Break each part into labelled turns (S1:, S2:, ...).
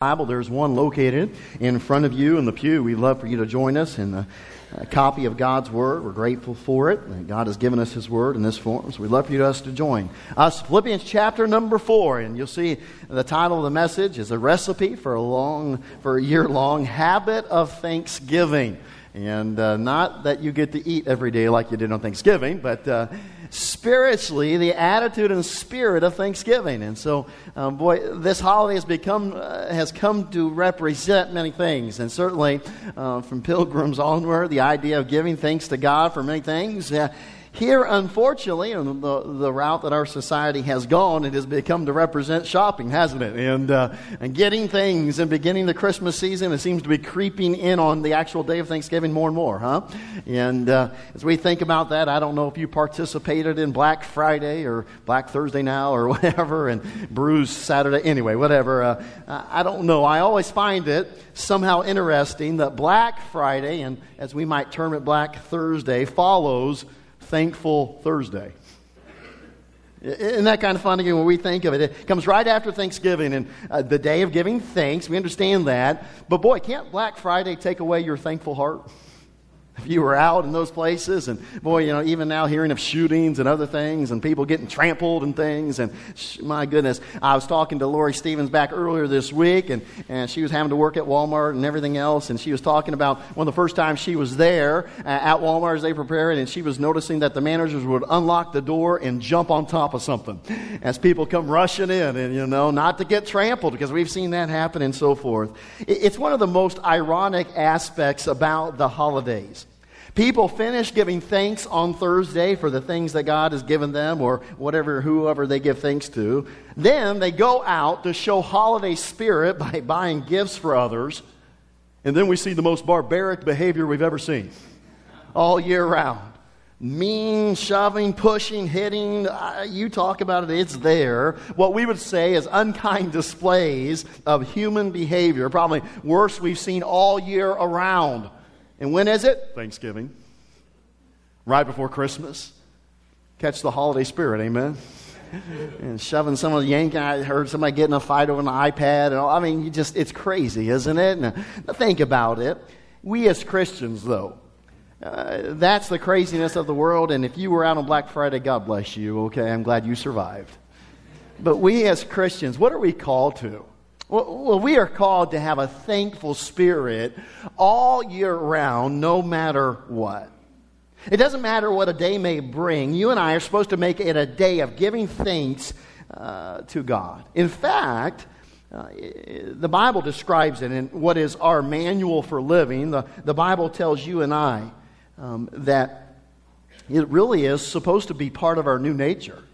S1: Bible, there's one located in front of you in the pew. We'd love for you to join us in the copy of God's Word. We're grateful for it. God has given us His Word in this form, so we'd love for you to us to join us. Philippians chapter number four, and you'll see the title of the message is a recipe for a long, for a year long habit of thanksgiving. And uh, not that you get to eat every day like you did on Thanksgiving, but uh, spiritually, the attitude and spirit of Thanksgiving. And so, um, boy, this holiday has become uh, has come to represent many things, and certainly uh, from pilgrims onward, the idea of giving thanks to God for many things. Here, unfortunately, on the, the route that our society has gone, it has become to represent shopping, hasn't it? And, uh, and getting things and beginning the Christmas season, it seems to be creeping in on the actual day of Thanksgiving more and more, huh? And uh, as we think about that, I don't know if you participated in Black Friday or Black Thursday now or whatever, and Bruise Saturday, anyway, whatever. Uh, I don't know. I always find it somehow interesting that Black Friday, and as we might term it, Black Thursday, follows Thankful Thursday. Isn't that kind of funny when we think of it? It comes right after Thanksgiving and uh, the day of giving thanks. We understand that. But boy, can't Black Friday take away your thankful heart? If you were out in those places and boy you know even now hearing of shootings and other things and people getting trampled and things and sh- my goodness. I was talking to lori stevens back earlier this week and, and she was having to work at walmart and everything else and she was talking about one of the first times she was there uh, at walmart as they prepared and she was noticing that the managers would unlock the door and jump on top of something as people come rushing in and you know not to get trampled because we've seen that happen and so forth. It's one of the most ironic aspects about the holidays People finish giving thanks on Thursday for the things that God has given them or whatever, whoever they give thanks to. Then they go out to show holiday spirit by buying gifts for others. And then we see the most barbaric behavior we've ever seen all year round. Mean, shoving, pushing, hitting, uh, you talk about it, it's there. What we would say is unkind displays of human behavior, probably worse we've seen all year around. And when is it? Thanksgiving. Right before Christmas. Catch the holiday spirit, amen. and shoving some of the yank. I heard somebody getting a fight over an iPad. And all. I mean, you just it's crazy, isn't it? Now, think about it. We as Christians, though, uh, that's the craziness of the world. And if you were out on Black Friday, God bless you. Okay, I'm glad you survived. But we as Christians, what are we called to? Well, we are called to have a thankful spirit all year round, no matter what. It doesn't matter what a day may bring. You and I are supposed to make it a day of giving thanks uh, to God. In fact, uh, the Bible describes it in what is our manual for living. The, the Bible tells you and I um, that it really is supposed to be part of our new nature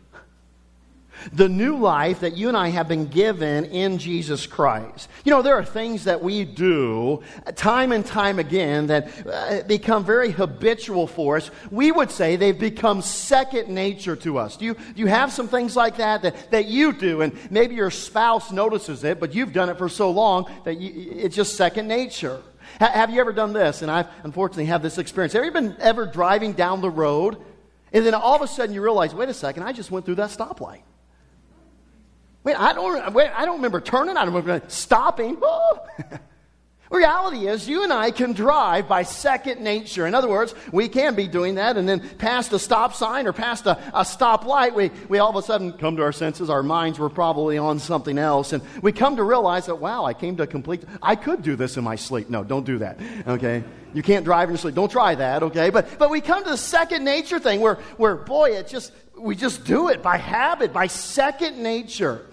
S1: the new life that you and I have been given in Jesus Christ. You know, there are things that we do time and time again that uh, become very habitual for us. We would say they've become second nature to us. Do you, do you have some things like that, that that you do? And maybe your spouse notices it, but you've done it for so long that you, it's just second nature. have you ever done this? And I've unfortunately have this experience. Have you been ever driving down the road and then all of a sudden you realize, wait a second, I just went through that stoplight. Wait, I don't, wait, I don't remember turning. I don't remember stopping. Reality is, you and I can drive by second nature. In other words, we can be doing that, and then past a stop sign or past a, a stoplight, we, we all of a sudden come to our senses. Our minds were probably on something else, and we come to realize that, wow, I came to complete. I could do this in my sleep. No, don't do that. Okay, you can't drive in your sleep. Don't try that. Okay, but but we come to the second nature thing where where boy, it just we just do it by habit, by second nature.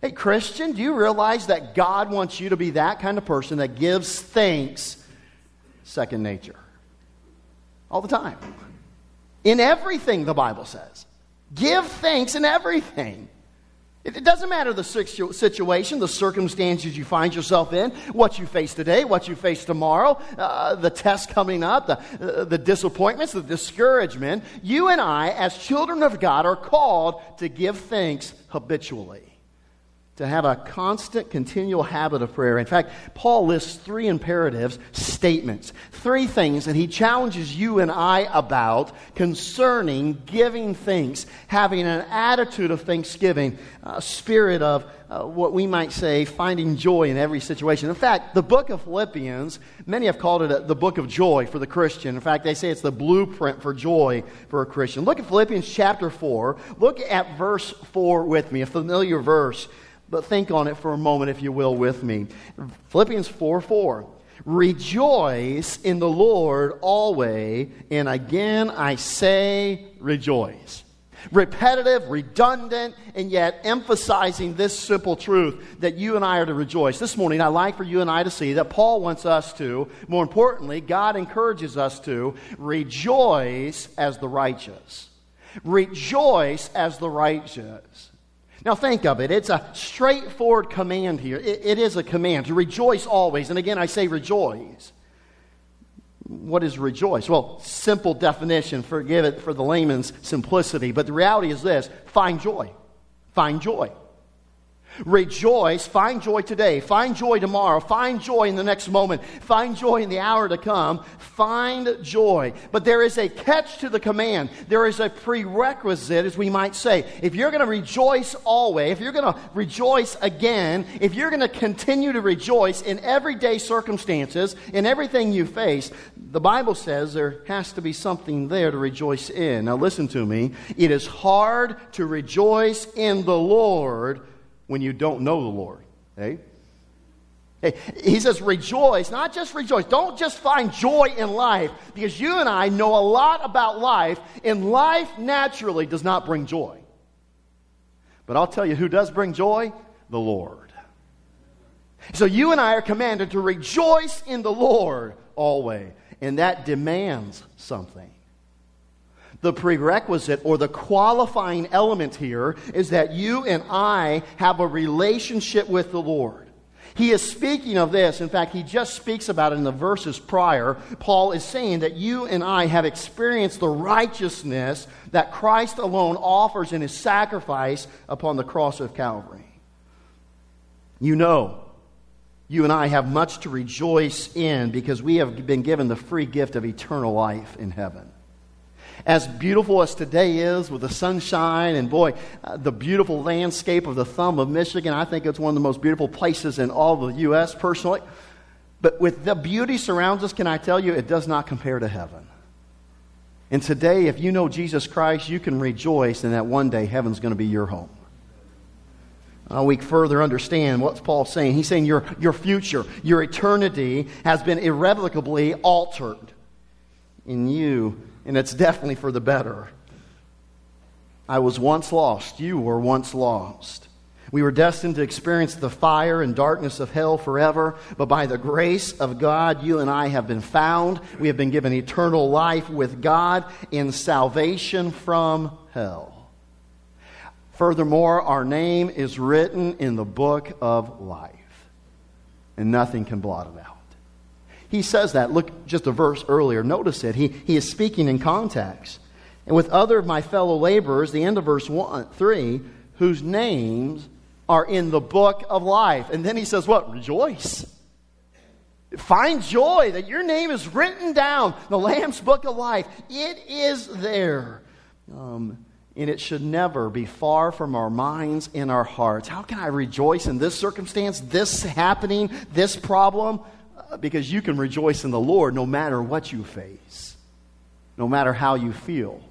S1: Hey, Christian, do you realize that God wants you to be that kind of person that gives thanks second nature? All the time. In everything, the Bible says. Give thanks in everything. It doesn't matter the situation, the circumstances you find yourself in, what you face today, what you face tomorrow, uh, the test coming up, the, uh, the disappointments, the discouragement. You and I, as children of God, are called to give thanks habitually. To have a constant, continual habit of prayer. In fact, Paul lists three imperatives, statements, three things that he challenges you and I about concerning giving thanks, having an attitude of thanksgiving, a spirit of uh, what we might say finding joy in every situation. In fact, the book of Philippians, many have called it a, the book of joy for the Christian. In fact, they say it's the blueprint for joy for a Christian. Look at Philippians chapter 4. Look at verse 4 with me, a familiar verse. But think on it for a moment, if you will, with me. Philippians 4 4. Rejoice in the Lord always, and again I say rejoice. Repetitive, redundant, and yet emphasizing this simple truth that you and I are to rejoice. This morning, I'd like for you and I to see that Paul wants us to, more importantly, God encourages us to rejoice as the righteous. Rejoice as the righteous. Now, think of it. It's a straightforward command here. it, it is a command to rejoice always. And again, I say rejoice. What is rejoice? Well, simple definition, forgive it for the layman's simplicity, but the reality is this find joy. Find joy. Rejoice. Find joy today. Find joy tomorrow. Find joy in the next moment. Find joy in the hour to come. Find joy. But there is a catch to the command. There is a prerequisite, as we might say. If you're going to rejoice always, if you're going to rejoice again, if you're going to continue to rejoice in everyday circumstances, in everything you face, the Bible says there has to be something there to rejoice in. Now, listen to me. It is hard to rejoice in the Lord when you don't know the Lord. Hey? Hey, he says, rejoice, not just rejoice. Don't just find joy in life, because you and I know a lot about life, and life naturally does not bring joy. But I'll tell you who does bring joy? The Lord. So you and I are commanded to rejoice in the Lord always, and that demands something. The prerequisite or the qualifying element here is that you and I have a relationship with the Lord. He is speaking of this. In fact, he just speaks about it in the verses prior. Paul is saying that you and I have experienced the righteousness that Christ alone offers in his sacrifice upon the cross of Calvary. You know, you and I have much to rejoice in because we have been given the free gift of eternal life in heaven as beautiful as today is with the sunshine and boy, uh, the beautiful landscape of the thumb of Michigan, I think it's one of the most beautiful places in all of the U.S. personally. But with the beauty surrounds us, can I tell you, it does not compare to heaven. And today, if you know Jesus Christ, you can rejoice in that one day heaven's going to be your home. Uh, we further understand what's Paul saying. He's saying your, your future, your eternity has been irrevocably altered in you and it's definitely for the better. I was once lost. You were once lost. We were destined to experience the fire and darkness of hell forever, but by the grace of God, you and I have been found. We have been given eternal life with God in salvation from hell. Furthermore, our name is written in the book of life, and nothing can blot it out. He says that. Look just a verse earlier. Notice it. He, he is speaking in context. And with other of my fellow laborers, the end of verse one, 3, whose names are in the book of life. And then he says, What? Rejoice. Find joy that your name is written down, the Lamb's book of life. It is there. Um, and it should never be far from our minds and our hearts. How can I rejoice in this circumstance, this happening, this problem? Because you can rejoice in the Lord no matter what you face, no matter how you feel,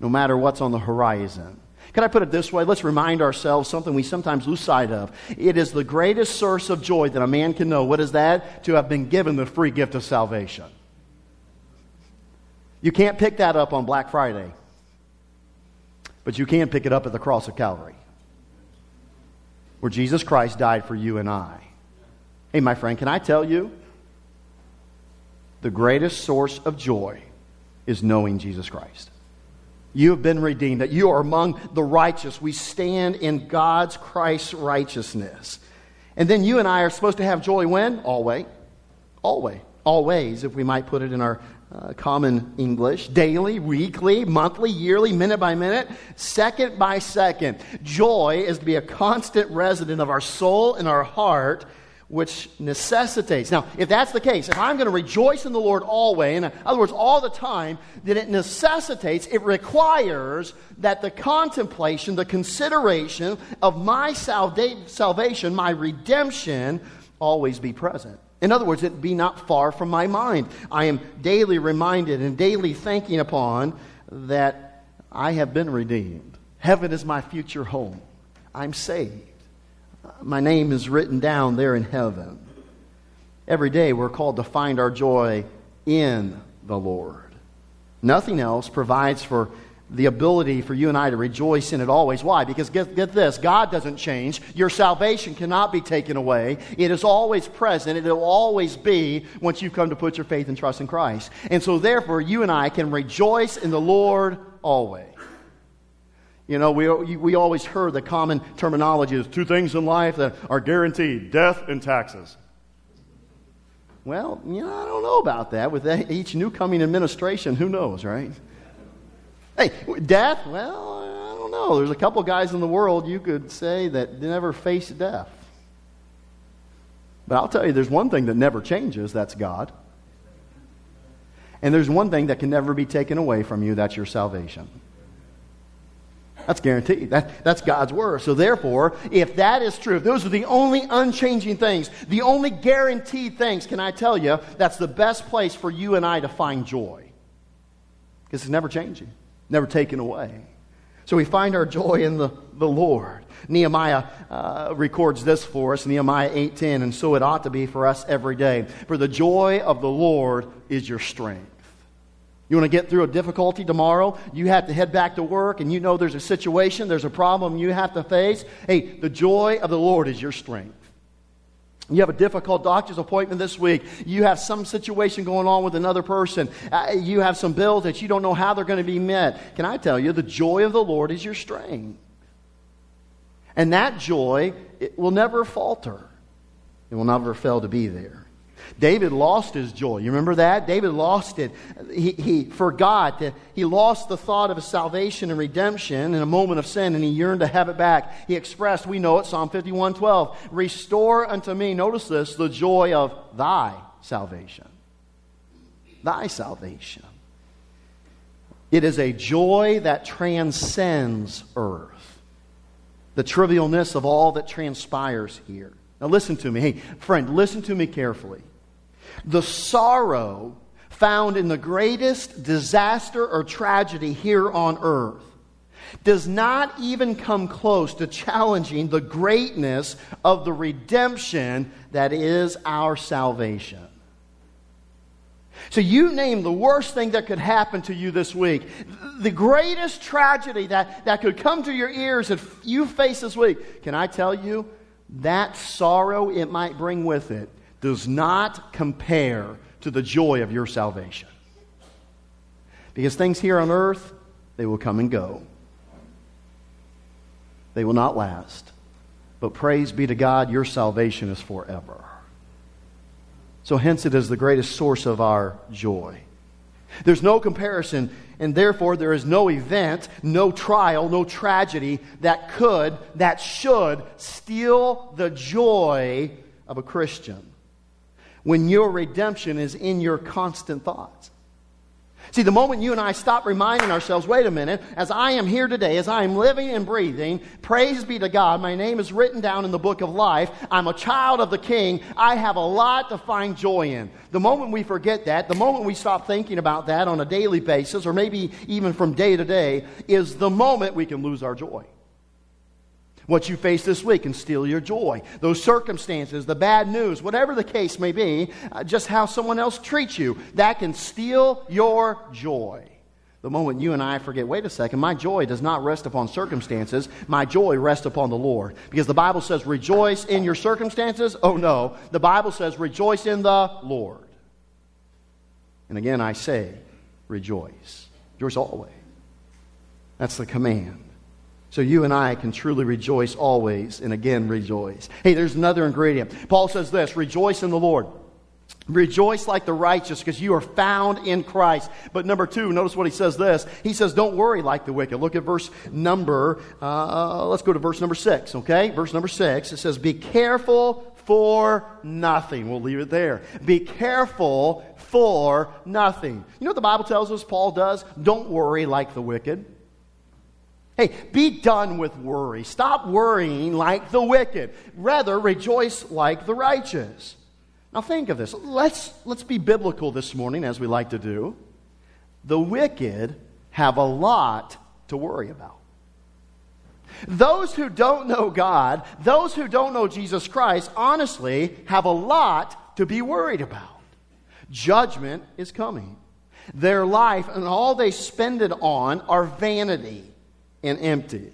S1: no matter what's on the horizon. Can I put it this way? Let's remind ourselves something we sometimes lose sight of. It is the greatest source of joy that a man can know. What is that? To have been given the free gift of salvation. You can't pick that up on Black Friday, but you can pick it up at the cross of Calvary, where Jesus Christ died for you and I. Hey, my friend, can I tell you? The greatest source of joy is knowing Jesus Christ. You have been redeemed, that you are among the righteous. We stand in God's Christ's righteousness. And then you and I are supposed to have joy when? Always. Always. Always, if we might put it in our uh, common English, daily, weekly, monthly, yearly, minute by minute, second by second. Joy is to be a constant resident of our soul and our heart, which necessitates. Now, if that's the case, if I'm going to rejoice in the Lord always, in other words, all the time, then it necessitates, it requires that the contemplation, the consideration of my salva- salvation, my redemption, always be present. In other words, it be not far from my mind. I am daily reminded and daily thinking upon that I have been redeemed. Heaven is my future home. I'm saved. My name is written down there in heaven. Every day we're called to find our joy in the Lord. Nothing else provides for the ability for you and I to rejoice in it always. Why? Because get, get this God doesn't change. Your salvation cannot be taken away. It is always present. It will always be once you've come to put your faith and trust in Christ. And so, therefore, you and I can rejoice in the Lord always. You know, we, we always heard the common terminology is two things in life that are guaranteed death and taxes. Well, you know, I don't know about that. With each new coming administration, who knows, right? Hey, death? Well, I don't know. There's a couple guys in the world you could say that never faced death. But I'll tell you, there's one thing that never changes that's God. And there's one thing that can never be taken away from you that's your salvation. That's guaranteed. That, that's God's word. So, therefore, if that is true, if those are the only unchanging things, the only guaranteed things, can I tell you, that's the best place for you and I to find joy. Because it's never changing never taken away. So we find our joy in the, the Lord. Nehemiah uh, records this for us, Nehemiah 8.10, and so it ought to be for us every day. For the joy of the Lord is your strength. You want to get through a difficulty tomorrow? You have to head back to work and you know there's a situation, there's a problem you have to face. Hey, the joy of the Lord is your strength. You have a difficult doctor's appointment this week. You have some situation going on with another person. Uh, you have some bills that you don't know how they're going to be met. Can I tell you, the joy of the Lord is your strength. And that joy it will never falter, it will never fail to be there. David lost his joy. You remember that? David lost it. He, he forgot. He lost the thought of his salvation and redemption in a moment of sin, and he yearned to have it back. He expressed, we know it, Psalm 51 12, Restore unto me, notice this, the joy of thy salvation. Thy salvation. It is a joy that transcends earth. The trivialness of all that transpires here. Now, listen to me. Hey, friend, listen to me carefully. The sorrow found in the greatest disaster or tragedy here on earth does not even come close to challenging the greatness of the redemption that is our salvation. So, you name the worst thing that could happen to you this week, the greatest tragedy that, that could come to your ears that you face this week. Can I tell you? That sorrow it might bring with it does not compare to the joy of your salvation. Because things here on earth, they will come and go. They will not last. But praise be to God, your salvation is forever. So, hence, it is the greatest source of our joy. There's no comparison, and therefore there is no event, no trial, no tragedy that could, that should steal the joy of a Christian when your redemption is in your constant thoughts. See, the moment you and I stop reminding ourselves, wait a minute, as I am here today, as I am living and breathing, praise be to God, my name is written down in the book of life. I'm a child of the King. I have a lot to find joy in. The moment we forget that, the moment we stop thinking about that on a daily basis, or maybe even from day to day, is the moment we can lose our joy. What you face this week can steal your joy. Those circumstances, the bad news, whatever the case may be, uh, just how someone else treats you, that can steal your joy. The moment you and I forget, wait a second, my joy does not rest upon circumstances. My joy rests upon the Lord. Because the Bible says, rejoice in your circumstances. Oh no. The Bible says, rejoice in the Lord. And again, I say, rejoice. Rejoice always. That's the command. So you and I can truly rejoice always and again rejoice. Hey, there's another ingredient. Paul says this rejoice in the Lord. Rejoice like the righteous because you are found in Christ. But number two, notice what he says this. He says, don't worry like the wicked. Look at verse number, uh, let's go to verse number six, okay? Verse number six. It says, be careful for nothing. We'll leave it there. Be careful for nothing. You know what the Bible tells us Paul does? Don't worry like the wicked. Hey, be done with worry. Stop worrying like the wicked. Rather, rejoice like the righteous. Now think of this. Let's, let's be biblical this morning, as we like to do. The wicked have a lot to worry about. Those who don't know God, those who don't know Jesus Christ, honestly have a lot to be worried about. Judgment is coming. Their life and all they spend it on are vanity and empty.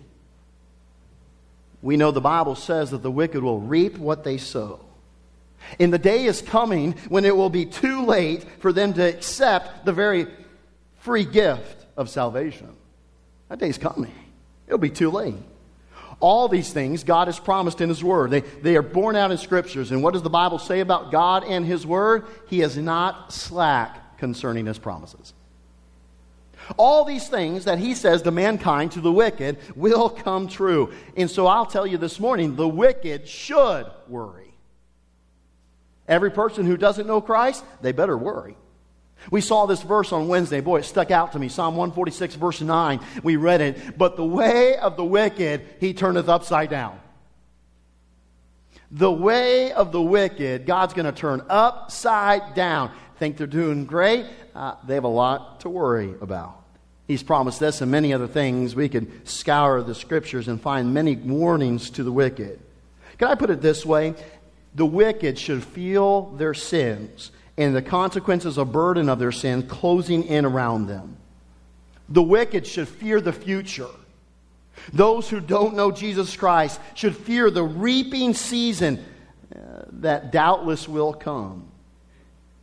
S1: We know the Bible says that the wicked will reap what they sow. And the day is coming when it will be too late for them to accept the very free gift of salvation. That day's coming. It'll be too late. All these things God has promised in His Word. They, they are borne out in Scriptures. And what does the Bible say about God and His Word? He is not slack concerning His promises. All these things that He says to mankind, to the wicked, will come true. And so I'll tell you this morning the wicked should worry. Every person who doesn't know Christ, they better worry. We saw this verse on Wednesday. Boy, it stuck out to me. Psalm 146, verse 9. We read it. But the way of the wicked he turneth upside down. The way of the wicked, God's going to turn upside down. Think they're doing great? Uh, they have a lot to worry about. He's promised this and many other things. We could scour the scriptures and find many warnings to the wicked. Can I put it this way? the wicked should feel their sins and the consequences of burden of their sin closing in around them. The wicked should fear the future. Those who don't know Jesus Christ should fear the reaping season uh, that doubtless will come.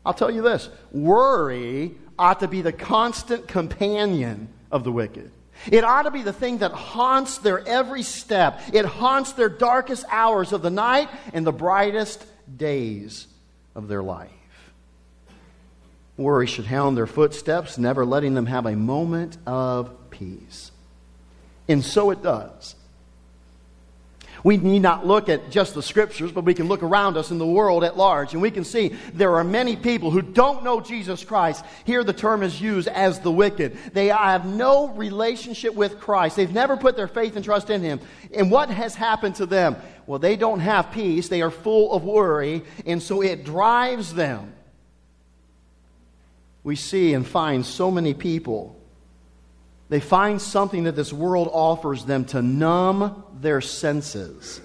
S1: I'll tell you this worry ought to be the constant companion of the wicked. It ought to be the thing that haunts their every step. It haunts their darkest hours of the night and the brightest days of their life. Worry should hound their footsteps, never letting them have a moment of peace. And so it does. We need not look at just the scriptures, but we can look around us in the world at large, and we can see there are many people who don't know Jesus Christ. Here the term is used as the wicked. They have no relationship with Christ. They've never put their faith and trust in Him. And what has happened to them? Well, they don't have peace. They are full of worry, and so it drives them. We see and find so many people they find something that this world offers them to numb their senses,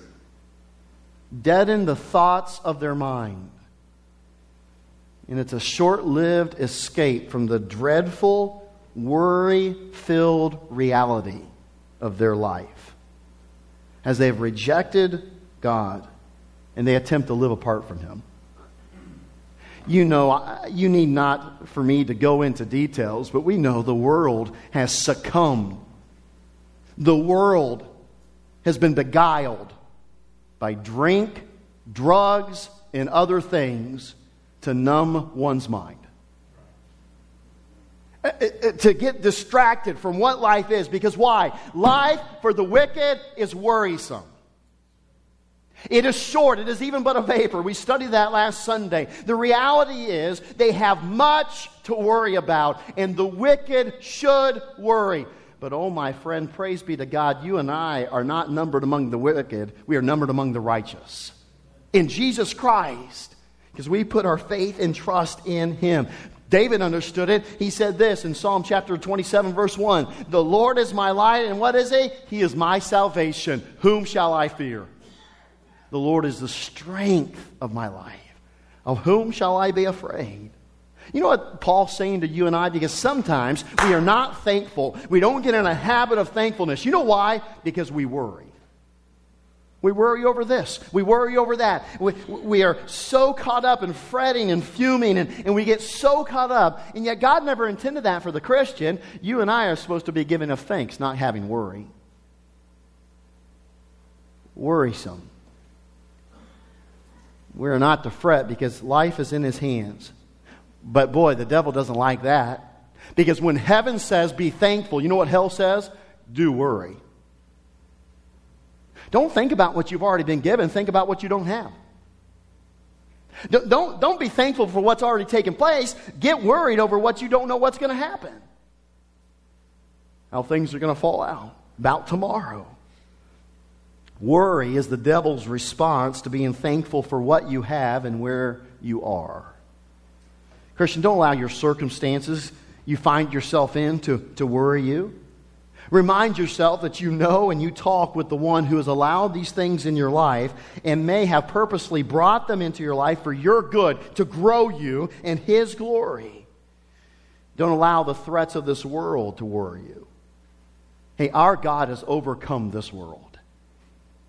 S1: deaden the thoughts of their mind. And it's a short lived escape from the dreadful, worry filled reality of their life as they have rejected God and they attempt to live apart from Him you know, you need not for me to go into details, but we know the world has succumbed. The world has been beguiled by drink, drugs, and other things to numb one's mind. Uh, uh, uh, to get distracted from what life is. Because why? Life for the wicked is worrisome. It is short. It is even but a vapor. We studied that last Sunday. The reality is they have much to worry about, and the wicked should worry. But oh, my friend, praise be to God, you and I are not numbered among the wicked. We are numbered among the righteous. In Jesus Christ, because we put our faith and trust in Him. David understood it. He said this in Psalm chapter 27, verse 1 The Lord is my light, and what is He? He is my salvation. Whom shall I fear? The Lord is the strength of my life. Of whom shall I be afraid? You know what Paul's saying to you and I? Because sometimes we are not thankful. We don't get in a habit of thankfulness. You know why? Because we worry. We worry over this. We worry over that. We, we are so caught up in fretting and fuming, and, and we get so caught up. And yet, God never intended that for the Christian. You and I are supposed to be giving of thanks, not having worry. Worrisome we're not to fret because life is in his hands. But boy, the devil doesn't like that. Because when heaven says be thankful, you know what hell says? Do worry. Don't think about what you've already been given, think about what you don't have. Don't, don't, don't be thankful for what's already taken place. Get worried over what you don't know what's going to happen. How things are going to fall out about tomorrow. Worry is the devil's response to being thankful for what you have and where you are. Christian, don't allow your circumstances you find yourself in to, to worry you. Remind yourself that you know and you talk with the one who has allowed these things in your life and may have purposely brought them into your life for your good, to grow you in his glory. Don't allow the threats of this world to worry you. Hey, our God has overcome this world,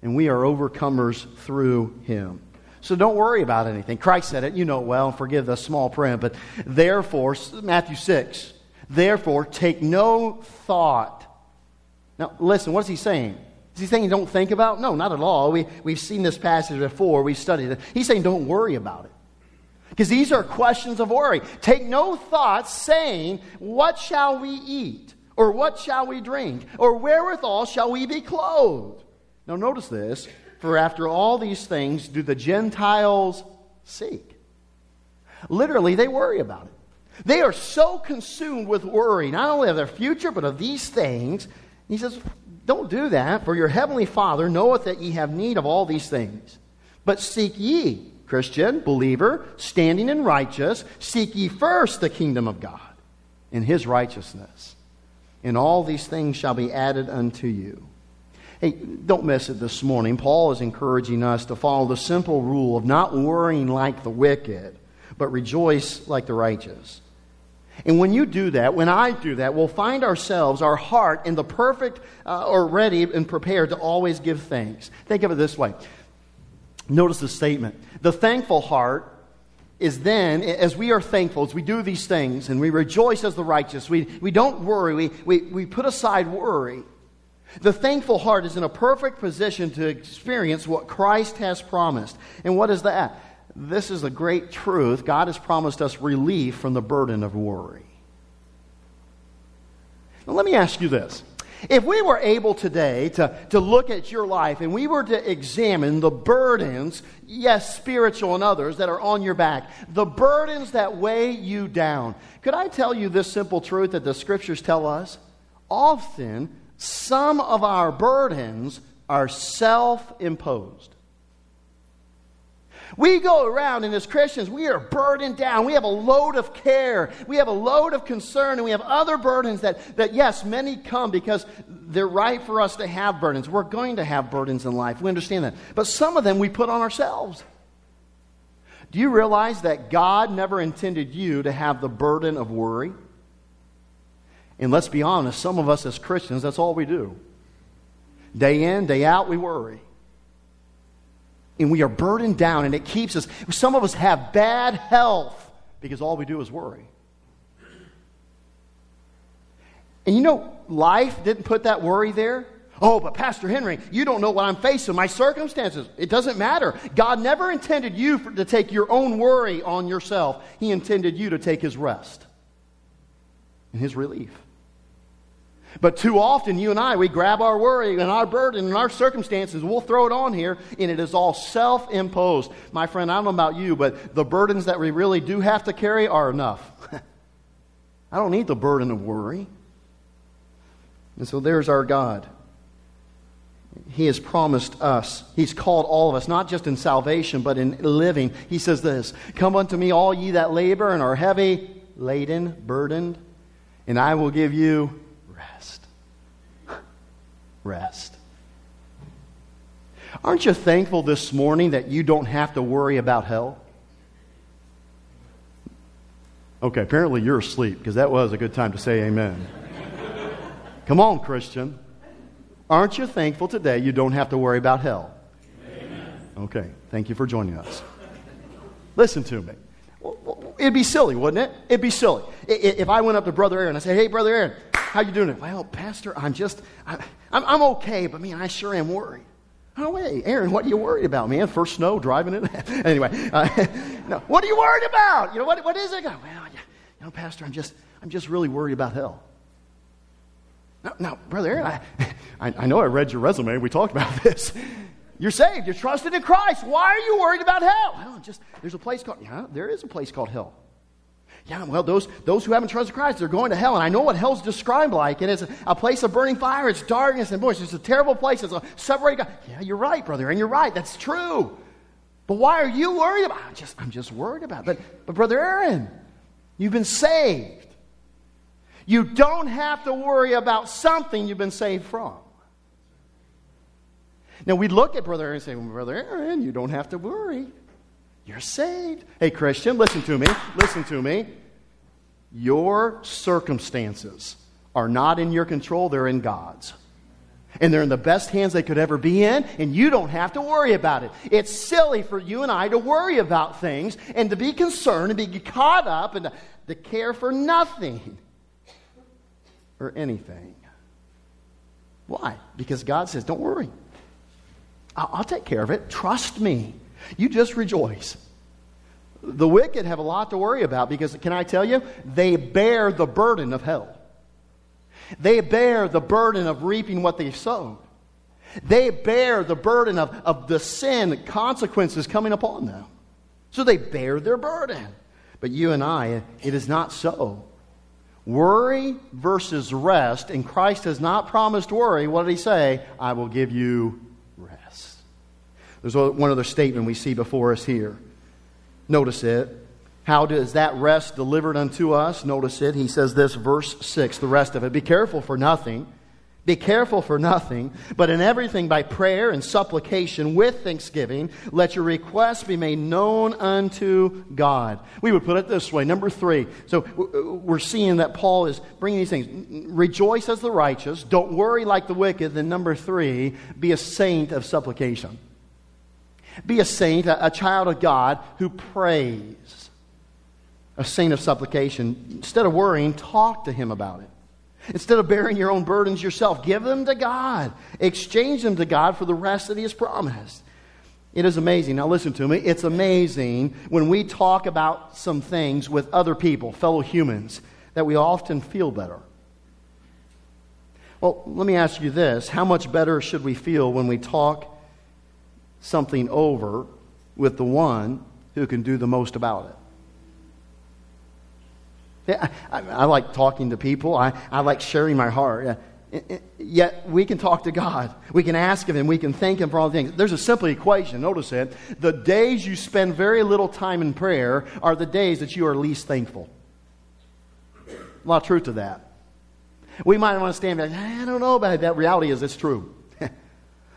S1: and we are overcomers through him. So don't worry about anything. Christ said it, you know it well, forgive the small print, but therefore, Matthew 6, therefore take no thought now, listen, what's he saying? Is he saying don't think about? No, not at all. We, we've seen this passage before. We've studied it. He's saying don't worry about it. Because these are questions of worry. Take no thought saying, What shall we eat? Or what shall we drink? Or wherewithal shall we be clothed? Now, notice this. For after all these things do the Gentiles seek. Literally, they worry about it. They are so consumed with worry, not only of their future, but of these things, he says, Don't do that, for your heavenly Father knoweth that ye have need of all these things. But seek ye, Christian, believer, standing in righteous, seek ye first the kingdom of God and his righteousness. And all these things shall be added unto you. Hey, don't miss it this morning. Paul is encouraging us to follow the simple rule of not worrying like the wicked, but rejoice like the righteous. And when you do that, when I do that, we'll find ourselves, our heart, in the perfect uh, or ready and prepared to always give thanks. Think of it this way. Notice the statement. The thankful heart is then, as we are thankful, as we do these things and we rejoice as the righteous, we, we don't worry, we, we, we put aside worry. The thankful heart is in a perfect position to experience what Christ has promised. And what is that? this is a great truth. God has promised us relief from the burden of worry. Now, let me ask you this. If we were able today to, to look at your life and we were to examine the burdens, yes, spiritual and others, that are on your back, the burdens that weigh you down, could I tell you this simple truth that the scriptures tell us? Often, some of our burdens are self imposed. We go around, and as Christians, we are burdened down. We have a load of care. We have a load of concern, and we have other burdens that, that yes, many come because they're right for us to have burdens. We're going to have burdens in life. We understand that. But some of them we put on ourselves. Do you realize that God never intended you to have the burden of worry? And let's be honest, some of us as Christians, that's all we do. Day in, day out, we worry and we are burdened down, and it keeps us. Some of us have bad health because all we do is worry. And you know, life didn't put that worry there. Oh, but Pastor Henry, you don't know what I'm facing, my circumstances. It doesn't matter. God never intended you for, to take your own worry on yourself, He intended you to take His rest and His relief. But too often, you and I, we grab our worry and our burden and our circumstances, we'll throw it on here, and it is all self imposed. My friend, I don't know about you, but the burdens that we really do have to carry are enough. I don't need the burden of worry. And so there's our God. He has promised us. He's called all of us, not just in salvation, but in living. He says this Come unto me, all ye that labor and are heavy laden, burdened, and I will give you rest. Aren't you thankful this morning that you don't have to worry about hell? Okay, apparently you're asleep because that was a good time to say amen. Come on, Christian. Aren't you thankful today you don't have to worry about hell? Amen. Okay, thank you for joining us. Listen to me. It'd be silly, wouldn't it? It'd be silly. If I went up to Brother Aaron and I said, Hey, Brother Aaron, how you doing? Well, Pastor, I'm just, I, I'm, I'm okay, but man, I sure am worried. Oh, wait, Aaron, what are you worried about, man? First snow, driving it? anyway, uh, no, what are you worried about? You know, what, what is it? Well, you know, Pastor, I'm just, I'm just really worried about hell. Now, now Brother Aaron, I, I, I know I read your resume. We talked about this. You're saved. You're trusted in Christ. Why are you worried about hell? Well, just, there's a place called, yeah, there is a place called hell. Yeah, well, those, those who haven't trusted Christ, they're going to hell. And I know what hell's described like. And it's a, a place of burning fire. It's darkness and boy, it's a terrible place. It's a separated God. Yeah, you're right, brother. And you're right. That's true. But why are you worried about it? I'm just, I'm just worried about it. But, but, Brother Aaron, you've been saved. You don't have to worry about something you've been saved from. Now, we look at Brother Aaron and say, well, Brother Aaron, you don't have to worry. You're saved. Hey, Christian, listen to me. Listen to me. Your circumstances are not in your control, they're in God's. And they're in the best hands they could ever be in, and you don't have to worry about it. It's silly for you and I to worry about things and to be concerned and be caught up and to, to care for nothing or anything. Why? Because God says, don't worry. I'll, I'll take care of it. Trust me. You just rejoice. The wicked have a lot to worry about because, can I tell you, they bear the burden of hell. They bear the burden of reaping what they sowed. They bear the burden of, of the sin consequences coming upon them. So they bear their burden. But you and I, it is not so. Worry versus rest, and Christ has not promised worry. What did he say? I will give you. There's one other statement we see before us here. Notice it. How does that rest delivered unto us? Notice it. He says this, verse 6, the rest of it. Be careful for nothing be careful for nothing, but in everything by prayer and supplication with thanksgiving, let your requests be made known unto God. We would put it this way. Number three. So we're seeing that Paul is bringing these things. Rejoice as the righteous. Don't worry like the wicked. Then number three, be a saint of supplication. Be a saint, a, a child of God who prays. A saint of supplication. Instead of worrying, talk to him about it. Instead of bearing your own burdens yourself, give them to God. Exchange them to God for the rest that He has promised. It is amazing. Now, listen to me. It's amazing when we talk about some things with other people, fellow humans, that we often feel better. Well, let me ask you this how much better should we feel when we talk something over with the one who can do the most about it? I, I, I, like talking to people. I, I like sharing my heart. Yet we can talk to God. We can ask Him we can thank Him for all things. There's a simple equation. Notice it. The days you spend very little time in prayer are the days that you are least thankful. A lot of truth to that. We might want to stand back. I don't know about. That reality is it's true.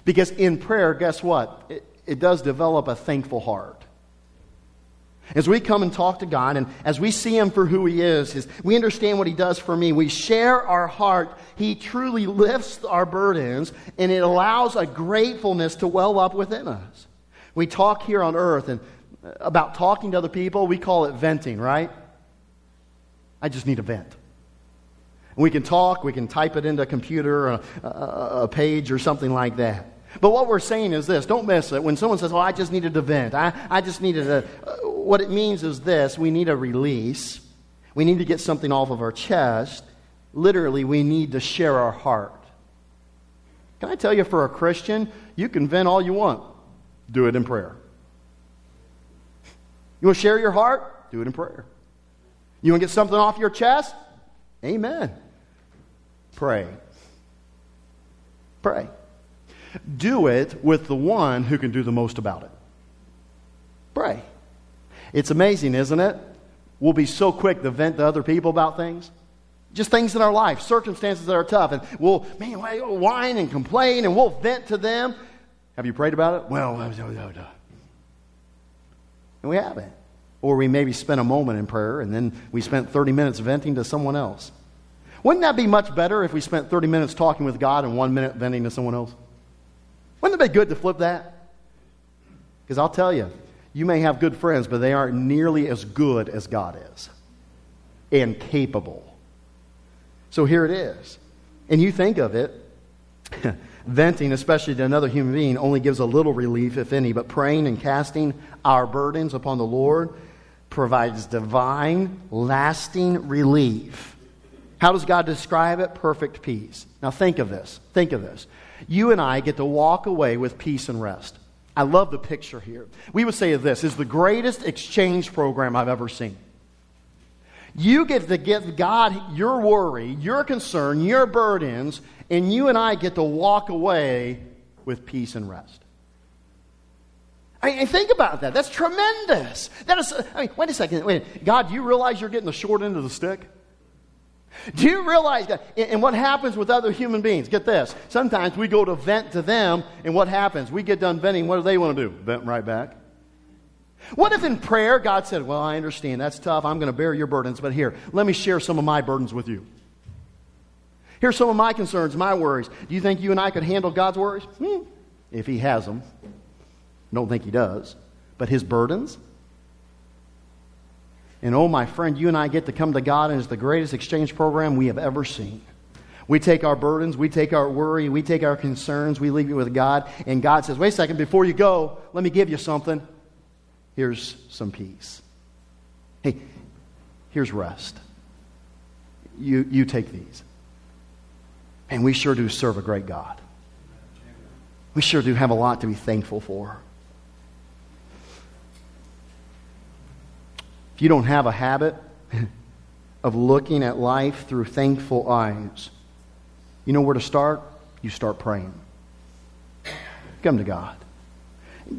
S1: Because in prayer, guess what? It, it does develop a thankful heart. As we come and talk to God and as we see Him for who He is, we understand what He does for me. We share our heart. He truly lifts our burdens and it allows a gratefulness to well up within us. We talk here on earth and uh, about talking to other people, we call it venting, right? I just need a vent. We can talk, we can type it into a computer, a, a, a page, or something like that. But what we're saying is this don't miss it. When someone says, Oh, I just needed a vent, I, I just needed a. Uh, what it means is this we need a release. We need to get something off of our chest. Literally, we need to share our heart. Can I tell you, for a Christian, you can vent all you want. Do it in prayer. You want to share your heart? Do it in prayer. You want to get something off your chest? Amen. Pray. Pray. Do it with the one who can do the most about it. Pray. It's amazing, isn't it? We'll be so quick to vent to other people about things. Just things in our life, circumstances that are tough. And we'll, man, whine and complain and we'll vent to them. Have you prayed about it? Well, and we haven't. Or we maybe spent a moment in prayer and then we spent 30 minutes venting to someone else. Wouldn't that be much better if we spent 30 minutes talking with God and one minute venting to someone else? Wouldn't it be good to flip that? Because I'll tell you, you may have good friends, but they aren't nearly as good as God is and capable. So here it is. And you think of it. venting, especially to another human being, only gives a little relief, if any, but praying and casting our burdens upon the Lord provides divine, lasting relief. How does God describe it? Perfect peace. Now, think of this. Think of this. You and I get to walk away with peace and rest. I love the picture here. We would say this is the greatest exchange program I've ever seen. You get to give God your worry, your concern, your burdens, and you and I get to walk away with peace and rest. I mean, think about that. That's tremendous. That is, I mean, wait a second. Wait, God, you realize you're getting the short end of the stick? Do you realize that? And what happens with other human beings? Get this. Sometimes we go to vent to them, and what happens? We get done venting. What do they want to do? Vent right back. What if in prayer God said, Well, I understand, that's tough. I'm going to bear your burdens, but here, let me share some of my burdens with you. Here's some of my concerns, my worries. Do you think you and I could handle God's worries? Hmm. If He has them. Don't think He does. But His burdens? And oh, my friend, you and I get to come to God, and it's the greatest exchange program we have ever seen. We take our burdens, we take our worry, we take our concerns, we leave it with God, and God says, Wait a second, before you go, let me give you something. Here's some peace. Hey, here's rest. You, you take these. And we sure do serve a great God. We sure do have a lot to be thankful for. If you don't have a habit of looking at life through thankful eyes, you know where to start? You start praying. Come to God.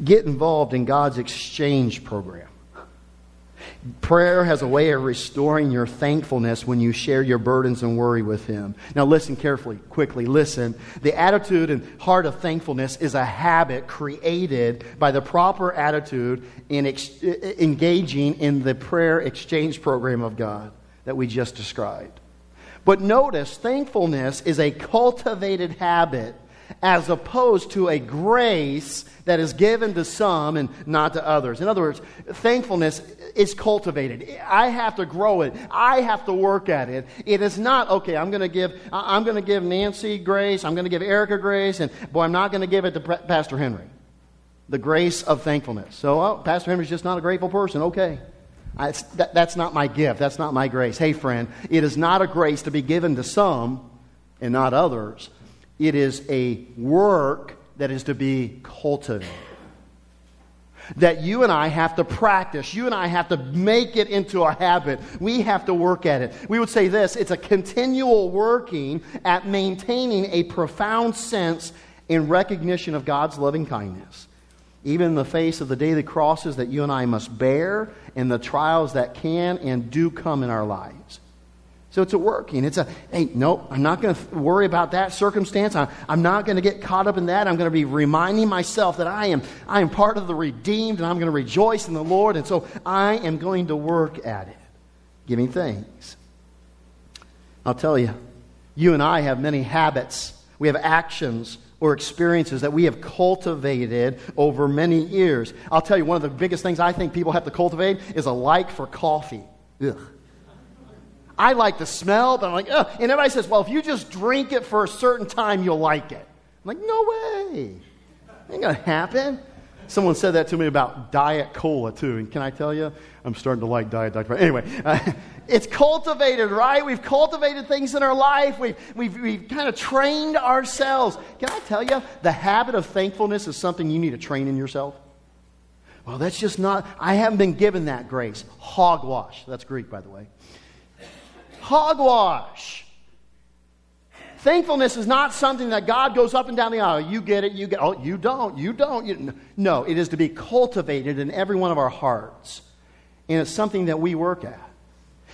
S1: Get involved in God's exchange program. Prayer has a way of restoring your thankfulness when you share your burdens and worry with Him. Now, listen carefully, quickly, listen. The attitude and heart of thankfulness is a habit created by the proper attitude in ex- engaging in the prayer exchange program of God that we just described. But notice, thankfulness is a cultivated habit as opposed to a grace that is given to some and not to others. In other words, thankfulness is cultivated. I have to grow it. I have to work at it. It is not, okay, I'm going to give, I'm going to give Nancy grace. I'm going to give Erica grace. And boy, I'm not going to give it to Pastor Henry. The grace of thankfulness. So, oh, Pastor Henry's just not a grateful person. Okay. I, that, that's not my gift. That's not my grace. Hey, friend, it is not a grace to be given to some and not others. It is a work that is to be cultivated. That you and I have to practice. You and I have to make it into a habit. We have to work at it. We would say this it's a continual working at maintaining a profound sense in recognition of God's loving kindness. Even in the face of the daily crosses that you and I must bear and the trials that can and do come in our lives. So it's a working. It's a, hey, nope, I'm not going to worry about that circumstance. I'm, I'm not going to get caught up in that. I'm going to be reminding myself that I am, I am part of the redeemed and I'm going to rejoice in the Lord. And so I am going to work at it, giving thanks. I'll tell you, you and I have many habits. We have actions or experiences that we have cultivated over many years. I'll tell you, one of the biggest things I think people have to cultivate is a like for coffee. Ugh. I like the smell, but I'm like, ugh. And everybody says, well, if you just drink it for a certain time, you'll like it. I'm like, no way. Ain't going to happen. Someone said that to me about Diet Cola, too. And can I tell you, I'm starting to like Diet Dr. Anyway, uh, it's cultivated, right? We've cultivated things in our life. We've, we've, we've kind of trained ourselves. Can I tell you, the habit of thankfulness is something you need to train in yourself? Well, that's just not, I haven't been given that grace. Hogwash. That's Greek, by the way. Hogwash. Thankfulness is not something that God goes up and down the aisle. You get it, you get Oh, you don't, you don't. You, no, it is to be cultivated in every one of our hearts. And it's something that we work at.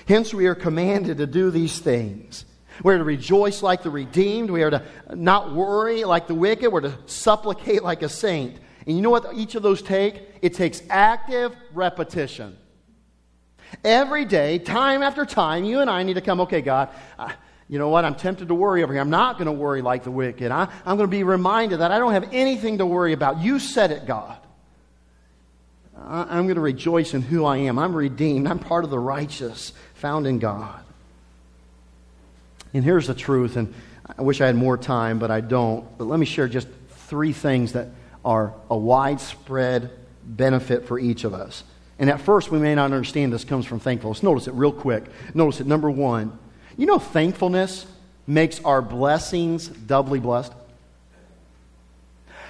S1: Hence, we are commanded to do these things. We're to rejoice like the redeemed. We are to not worry like the wicked. We're to supplicate like a saint. And you know what each of those take? It takes active repetition. Every day, time after time, you and I need to come, okay, God, you know what? I'm tempted to worry over here. I'm not going to worry like the wicked. I, I'm going to be reminded that I don't have anything to worry about. You said it, God. I, I'm going to rejoice in who I am. I'm redeemed. I'm part of the righteous found in God. And here's the truth, and I wish I had more time, but I don't. But let me share just three things that are a widespread benefit for each of us. And at first, we may not understand this comes from thankfulness. Notice it real quick. Notice it. Number one, you know, thankfulness makes our blessings doubly blessed.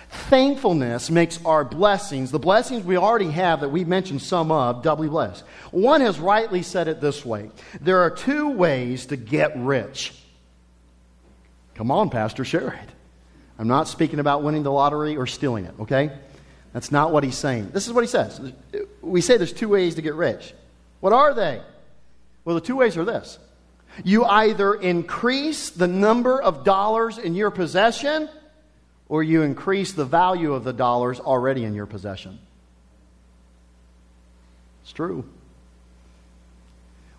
S1: Thankfulness makes our blessings, the blessings we already have that we mentioned some of, doubly blessed. One has rightly said it this way there are two ways to get rich. Come on, Pastor, share it. I'm not speaking about winning the lottery or stealing it, okay? That's not what he's saying. This is what he says. We say there's two ways to get rich. What are they? Well, the two ways are this you either increase the number of dollars in your possession or you increase the value of the dollars already in your possession. It's true.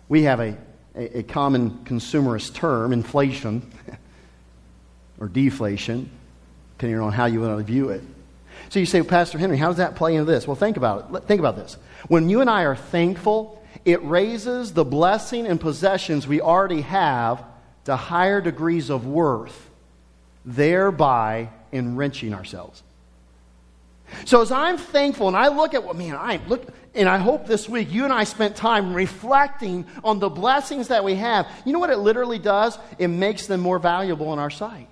S1: We have a, a, a common consumerist term, inflation or deflation, depending on how you want to view it. So you say, well, Pastor Henry, how does that play into this? Well, think about it. Think about this. When you and I are thankful, it raises the blessing and possessions we already have to higher degrees of worth, thereby enriching ourselves. So as I'm thankful and I look at what man, I look and I hope this week you and I spent time reflecting on the blessings that we have. You know what it literally does? It makes them more valuable in our sight.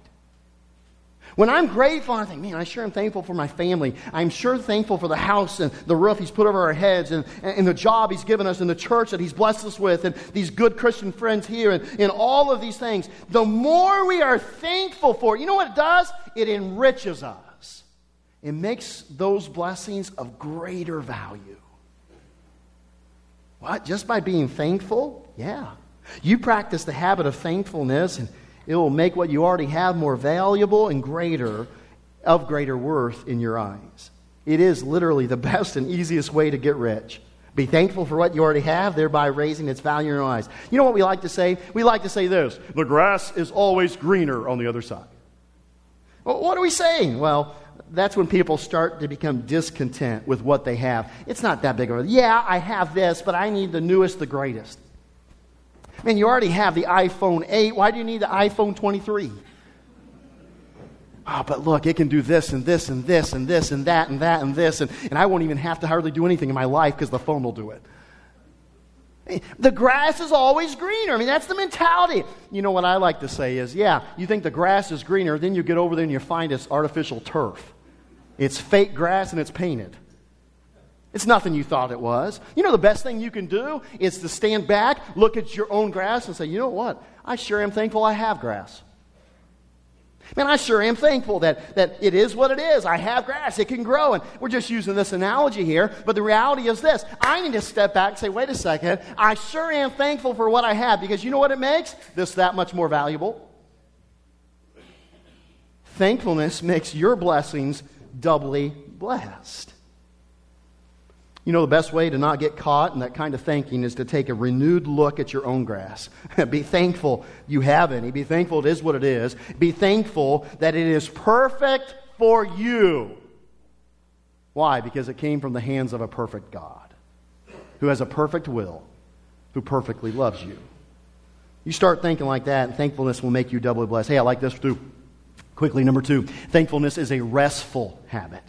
S1: When I'm grateful, I think, man, I sure am thankful for my family. I'm sure thankful for the house and the roof He's put over our heads and, and the job He's given us and the church that He's blessed us with and these good Christian friends here and, and all of these things. The more we are thankful for you know what it does? It enriches us. It makes those blessings of greater value. What? Just by being thankful? Yeah. You practice the habit of thankfulness and it will make what you already have more valuable and greater, of greater worth in your eyes. It is literally the best and easiest way to get rich. Be thankful for what you already have, thereby raising its value in your eyes. You know what we like to say? We like to say this the grass is always greener on the other side. Well, what are we saying? Well, that's when people start to become discontent with what they have. It's not that big of a, yeah, I have this, but I need the newest, the greatest. Man, you already have the iPhone 8. Why do you need the iPhone 23? Oh, ah, but look, it can do this and this and this and this and that and that and this, and, and I won't even have to hardly do anything in my life because the phone will do it. The grass is always greener. I mean, that's the mentality. You know what I like to say is, yeah, you think the grass is greener, then you get over there and you find it's artificial turf. It's fake grass and it's painted. It's nothing you thought it was. You know, the best thing you can do is to stand back, look at your own grass, and say, you know what? I sure am thankful I have grass. Man, I sure am thankful that, that it is what it is. I have grass, it can grow. And we're just using this analogy here, but the reality is this I need to step back and say, wait a second, I sure am thankful for what I have because you know what it makes? This that much more valuable. Thankfulness makes your blessings doubly blessed. You know, the best way to not get caught in that kind of thinking is to take a renewed look at your own grass. Be thankful you have any. Be thankful it is what it is. Be thankful that it is perfect for you. Why? Because it came from the hands of a perfect God who has a perfect will, who perfectly loves you. You start thinking like that, and thankfulness will make you doubly blessed. Hey, I like this too. Quickly, number two thankfulness is a restful habit.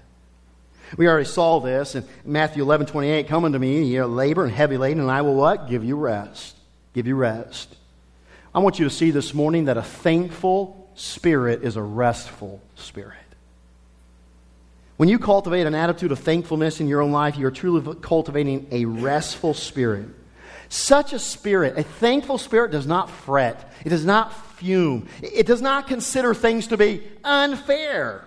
S1: We already saw this in Matthew 11, 28. Come unto me, ye are labor and heavy laden, and I will what? Give you rest. Give you rest. I want you to see this morning that a thankful spirit is a restful spirit. When you cultivate an attitude of thankfulness in your own life, you are truly cultivating a restful spirit. Such a spirit, a thankful spirit, does not fret. It does not fume. It does not consider things to be unfair.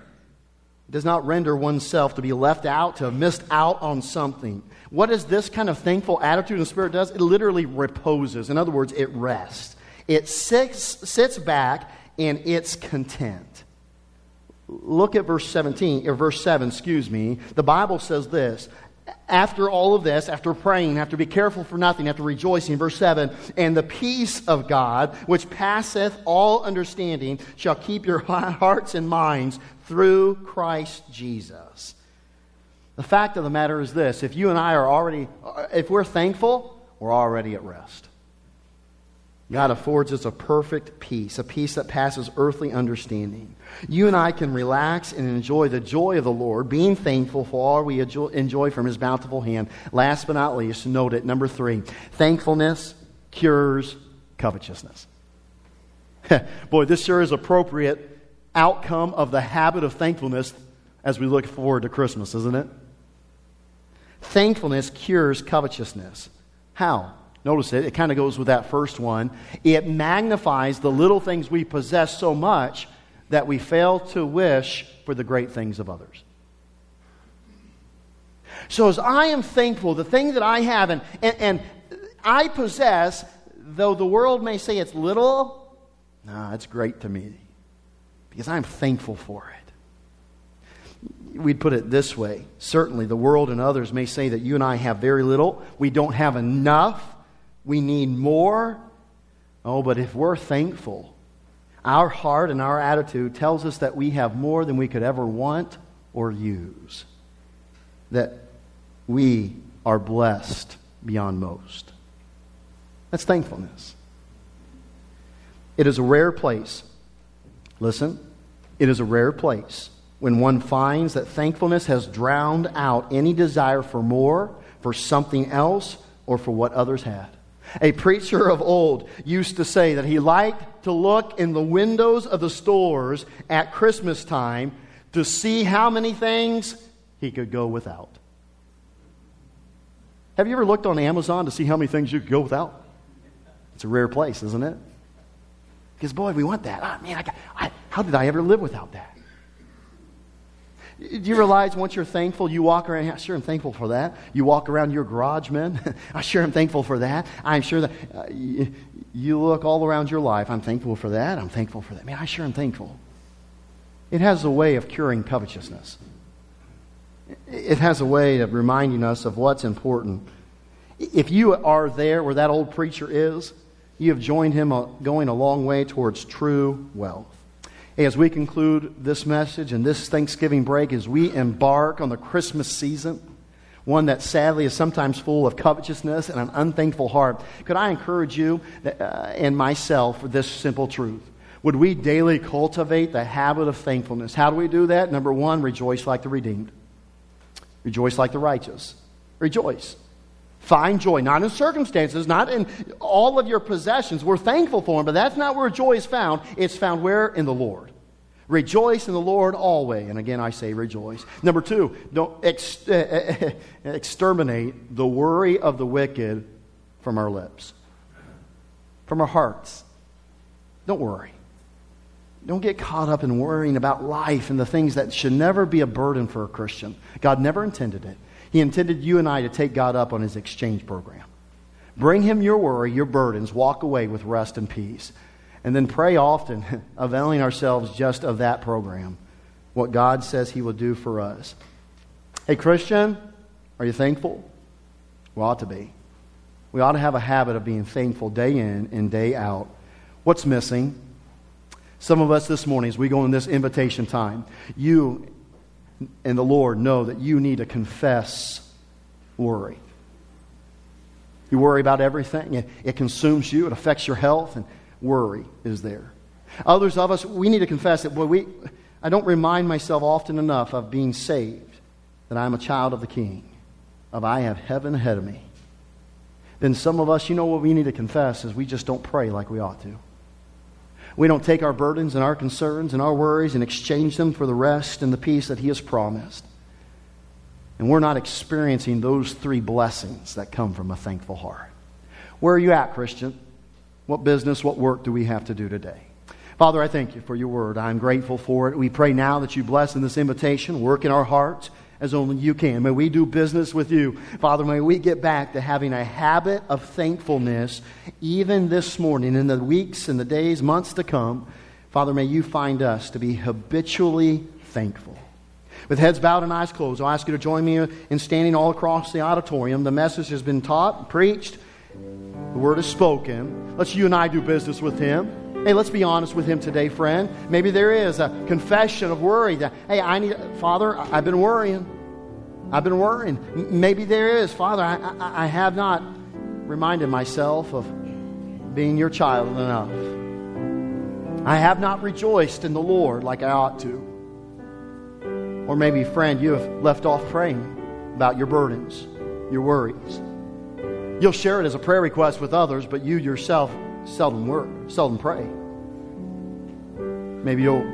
S1: It does not render oneself to be left out, to have missed out on something. What is this kind of thankful attitude and spirit does? It literally reposes. In other words, it rests. It sits, sits back and it's content. Look at verse 17, or verse 7, excuse me. The Bible says this after all of this, after praying, after be careful for nothing, after rejoicing, verse 7, and the peace of God, which passeth all understanding, shall keep your hearts and minds through Christ Jesus. The fact of the matter is this if you and I are already, if we're thankful, we're already at rest. God affords us a perfect peace, a peace that passes earthly understanding. You and I can relax and enjoy the joy of the Lord, being thankful for all we enjoy from His bountiful hand. Last but not least, note it. Number three thankfulness cures covetousness. Boy, this sure is appropriate outcome of the habit of thankfulness as we look forward to Christmas, isn't it? Thankfulness cures covetousness. How? Notice it, it kind of goes with that first one. It magnifies the little things we possess so much that we fail to wish for the great things of others. So, as I am thankful, the thing that I have and, and, and I possess, though the world may say it's little, no, it's great to me because I'm thankful for it. We'd put it this way certainly, the world and others may say that you and I have very little, we don't have enough, we need more. Oh, but if we're thankful, our heart and our attitude tells us that we have more than we could ever want or use. That we are blessed beyond most. That's thankfulness. It is a rare place. Listen, it is a rare place when one finds that thankfulness has drowned out any desire for more, for something else, or for what others had. A preacher of old used to say that he liked to look in the windows of the stores at Christmas time to see how many things he could go without. Have you ever looked on Amazon to see how many things you could go without? It's a rare place, isn't it? Because, boy, we want that. Oh, man, I got, I, how did I ever live without that? Do you realize once you're thankful, you walk around, I sure am thankful for that. You walk around your garage, man. I sure am thankful for that. I'm sure that uh, you, you look all around your life. I'm thankful for that. I'm thankful for that. Man, I sure am thankful. It has a way of curing covetousness. It has a way of reminding us of what's important. If you are there where that old preacher is, you have joined him going a long way towards true wealth as we conclude this message and this Thanksgiving break, as we embark on the Christmas season, one that sadly is sometimes full of covetousness and an unthankful heart, could I encourage you uh, and myself with this simple truth? Would we daily cultivate the habit of thankfulness? How do we do that? Number one, rejoice like the redeemed, rejoice like the righteous. Rejoice. Find joy, not in circumstances, not in all of your possessions. We're thankful for them, but that's not where joy is found. It's found where? In the Lord. Rejoice in the Lord always. And again, I say rejoice. Number two, don't ex- eh, eh, exterminate the worry of the wicked from our lips, from our hearts. Don't worry. Don't get caught up in worrying about life and the things that should never be a burden for a Christian. God never intended it. He intended you and I to take God up on his exchange program. Bring him your worry, your burdens, walk away with rest and peace. And then pray often, availing ourselves just of that program, what God says he will do for us. Hey, Christian, are you thankful? We ought to be. We ought to have a habit of being thankful day in and day out. What's missing? Some of us this morning, as we go in this invitation time, you and the Lord know that you need to confess worry. You worry about everything, it, it consumes you, it affects your health, and worry is there. Others of us, we need to confess that, boy, we, I don't remind myself often enough of being saved, that I'm a child of the King, of I have heaven ahead of me. Then some of us, you know what we need to confess is we just don't pray like we ought to. We don't take our burdens and our concerns and our worries and exchange them for the rest and the peace that He has promised. And we're not experiencing those three blessings that come from a thankful heart. Where are you at, Christian? What business, what work do we have to do today? Father, I thank you for your word. I'm grateful for it. We pray now that you bless in this invitation, work in our hearts as only you can. May we do business with you. Father, may we get back to having a habit of thankfulness even this morning, in the weeks and the days, months to come. Father, may you find us to be habitually thankful. With heads bowed and eyes closed, I'll ask you to join me in standing all across the auditorium. The message has been taught, preached, the word is spoken. Let's you and I do business with him. Hey, let's be honest with him today, friend. Maybe there is a confession of worry that, hey, I need, Father, I've been worrying. I've been worrying. Maybe there is, Father, I, I, I have not reminded myself of
S2: being your child enough. I have not rejoiced in the Lord like I ought to. Or maybe, friend, you have left off praying about your burdens, your worries. You'll share it as a prayer request with others, but you yourself seldom work, seldom pray. Maybe you'll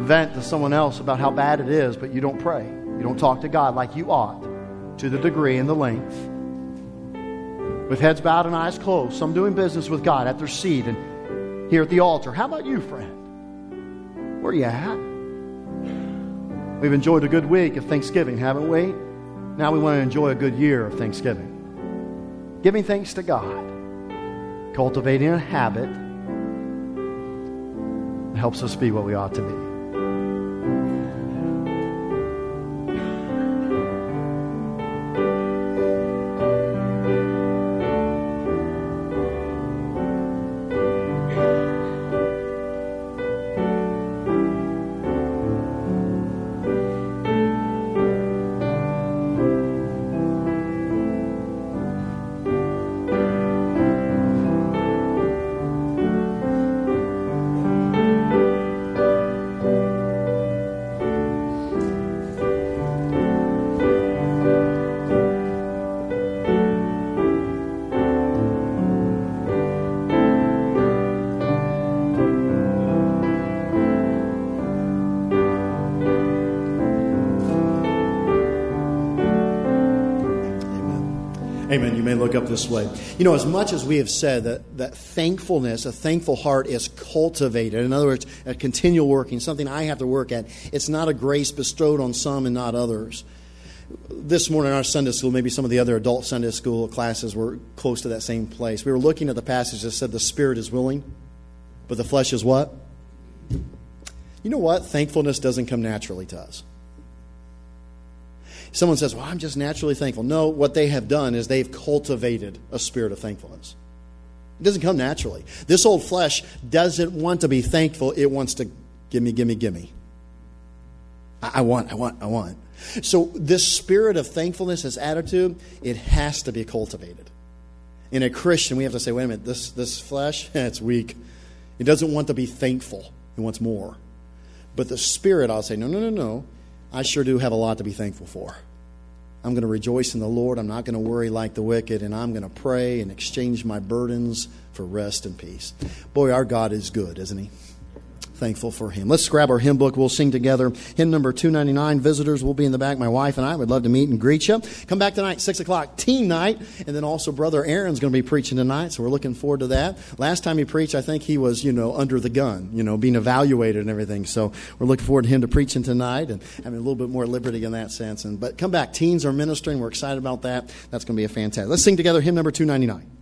S2: vent to someone else about how bad it is, but you don't pray. You don't talk to God like you ought, to the degree and the length. With heads bowed and eyes closed, some doing business with God at their seat and here at the altar. How about you, friend? Where are you at? We've enjoyed a good week of Thanksgiving, haven't we? Now we want to enjoy a good year of Thanksgiving. Giving thanks to God, cultivating a habit helps us be what we ought to be.
S1: Look up this way. You know, as much as we have said that, that thankfulness, a thankful heart is cultivated, in other words, a continual working, something I have to work at, it's not a grace bestowed on some and not others. This morning, our Sunday school, maybe some of the other adult Sunday school classes were close to that same place. We were looking at the passage that said the spirit is willing, but the flesh is what? You know what? Thankfulness doesn't come naturally to us. Someone says, Well, I'm just naturally thankful. No, what they have done is they've cultivated a spirit of thankfulness. It doesn't come naturally. This old flesh doesn't want to be thankful, it wants to gimme, gimme, gimme. I, I want, I want, I want. So, this spirit of thankfulness, this attitude, it has to be cultivated. In a Christian, we have to say, wait a minute, this, this flesh, it's weak. It doesn't want to be thankful, it wants more. But the spirit, I'll say, no, no, no, no. I sure do have a lot to be thankful for. I'm going to rejoice in the Lord. I'm not going to worry like the wicked, and I'm going to pray and exchange my burdens for rest and peace. Boy, our God is good, isn't He? Thankful for him. Let's grab our hymn book. We'll sing together. Hymn number 299. Visitors will be in the back. My wife and I would love to meet and greet you. Come back tonight, 6 o'clock, teen night. And then also Brother Aaron's going to be preaching tonight, so we're looking forward to that. Last time he preached, I think he was, you know, under the gun, you know, being evaluated and everything. So we're looking forward to him to preaching tonight and having a little bit more liberty in that sense. And But come back. Teens are ministering. We're excited about that. That's going to be a fantastic. Let's sing together hymn number 299.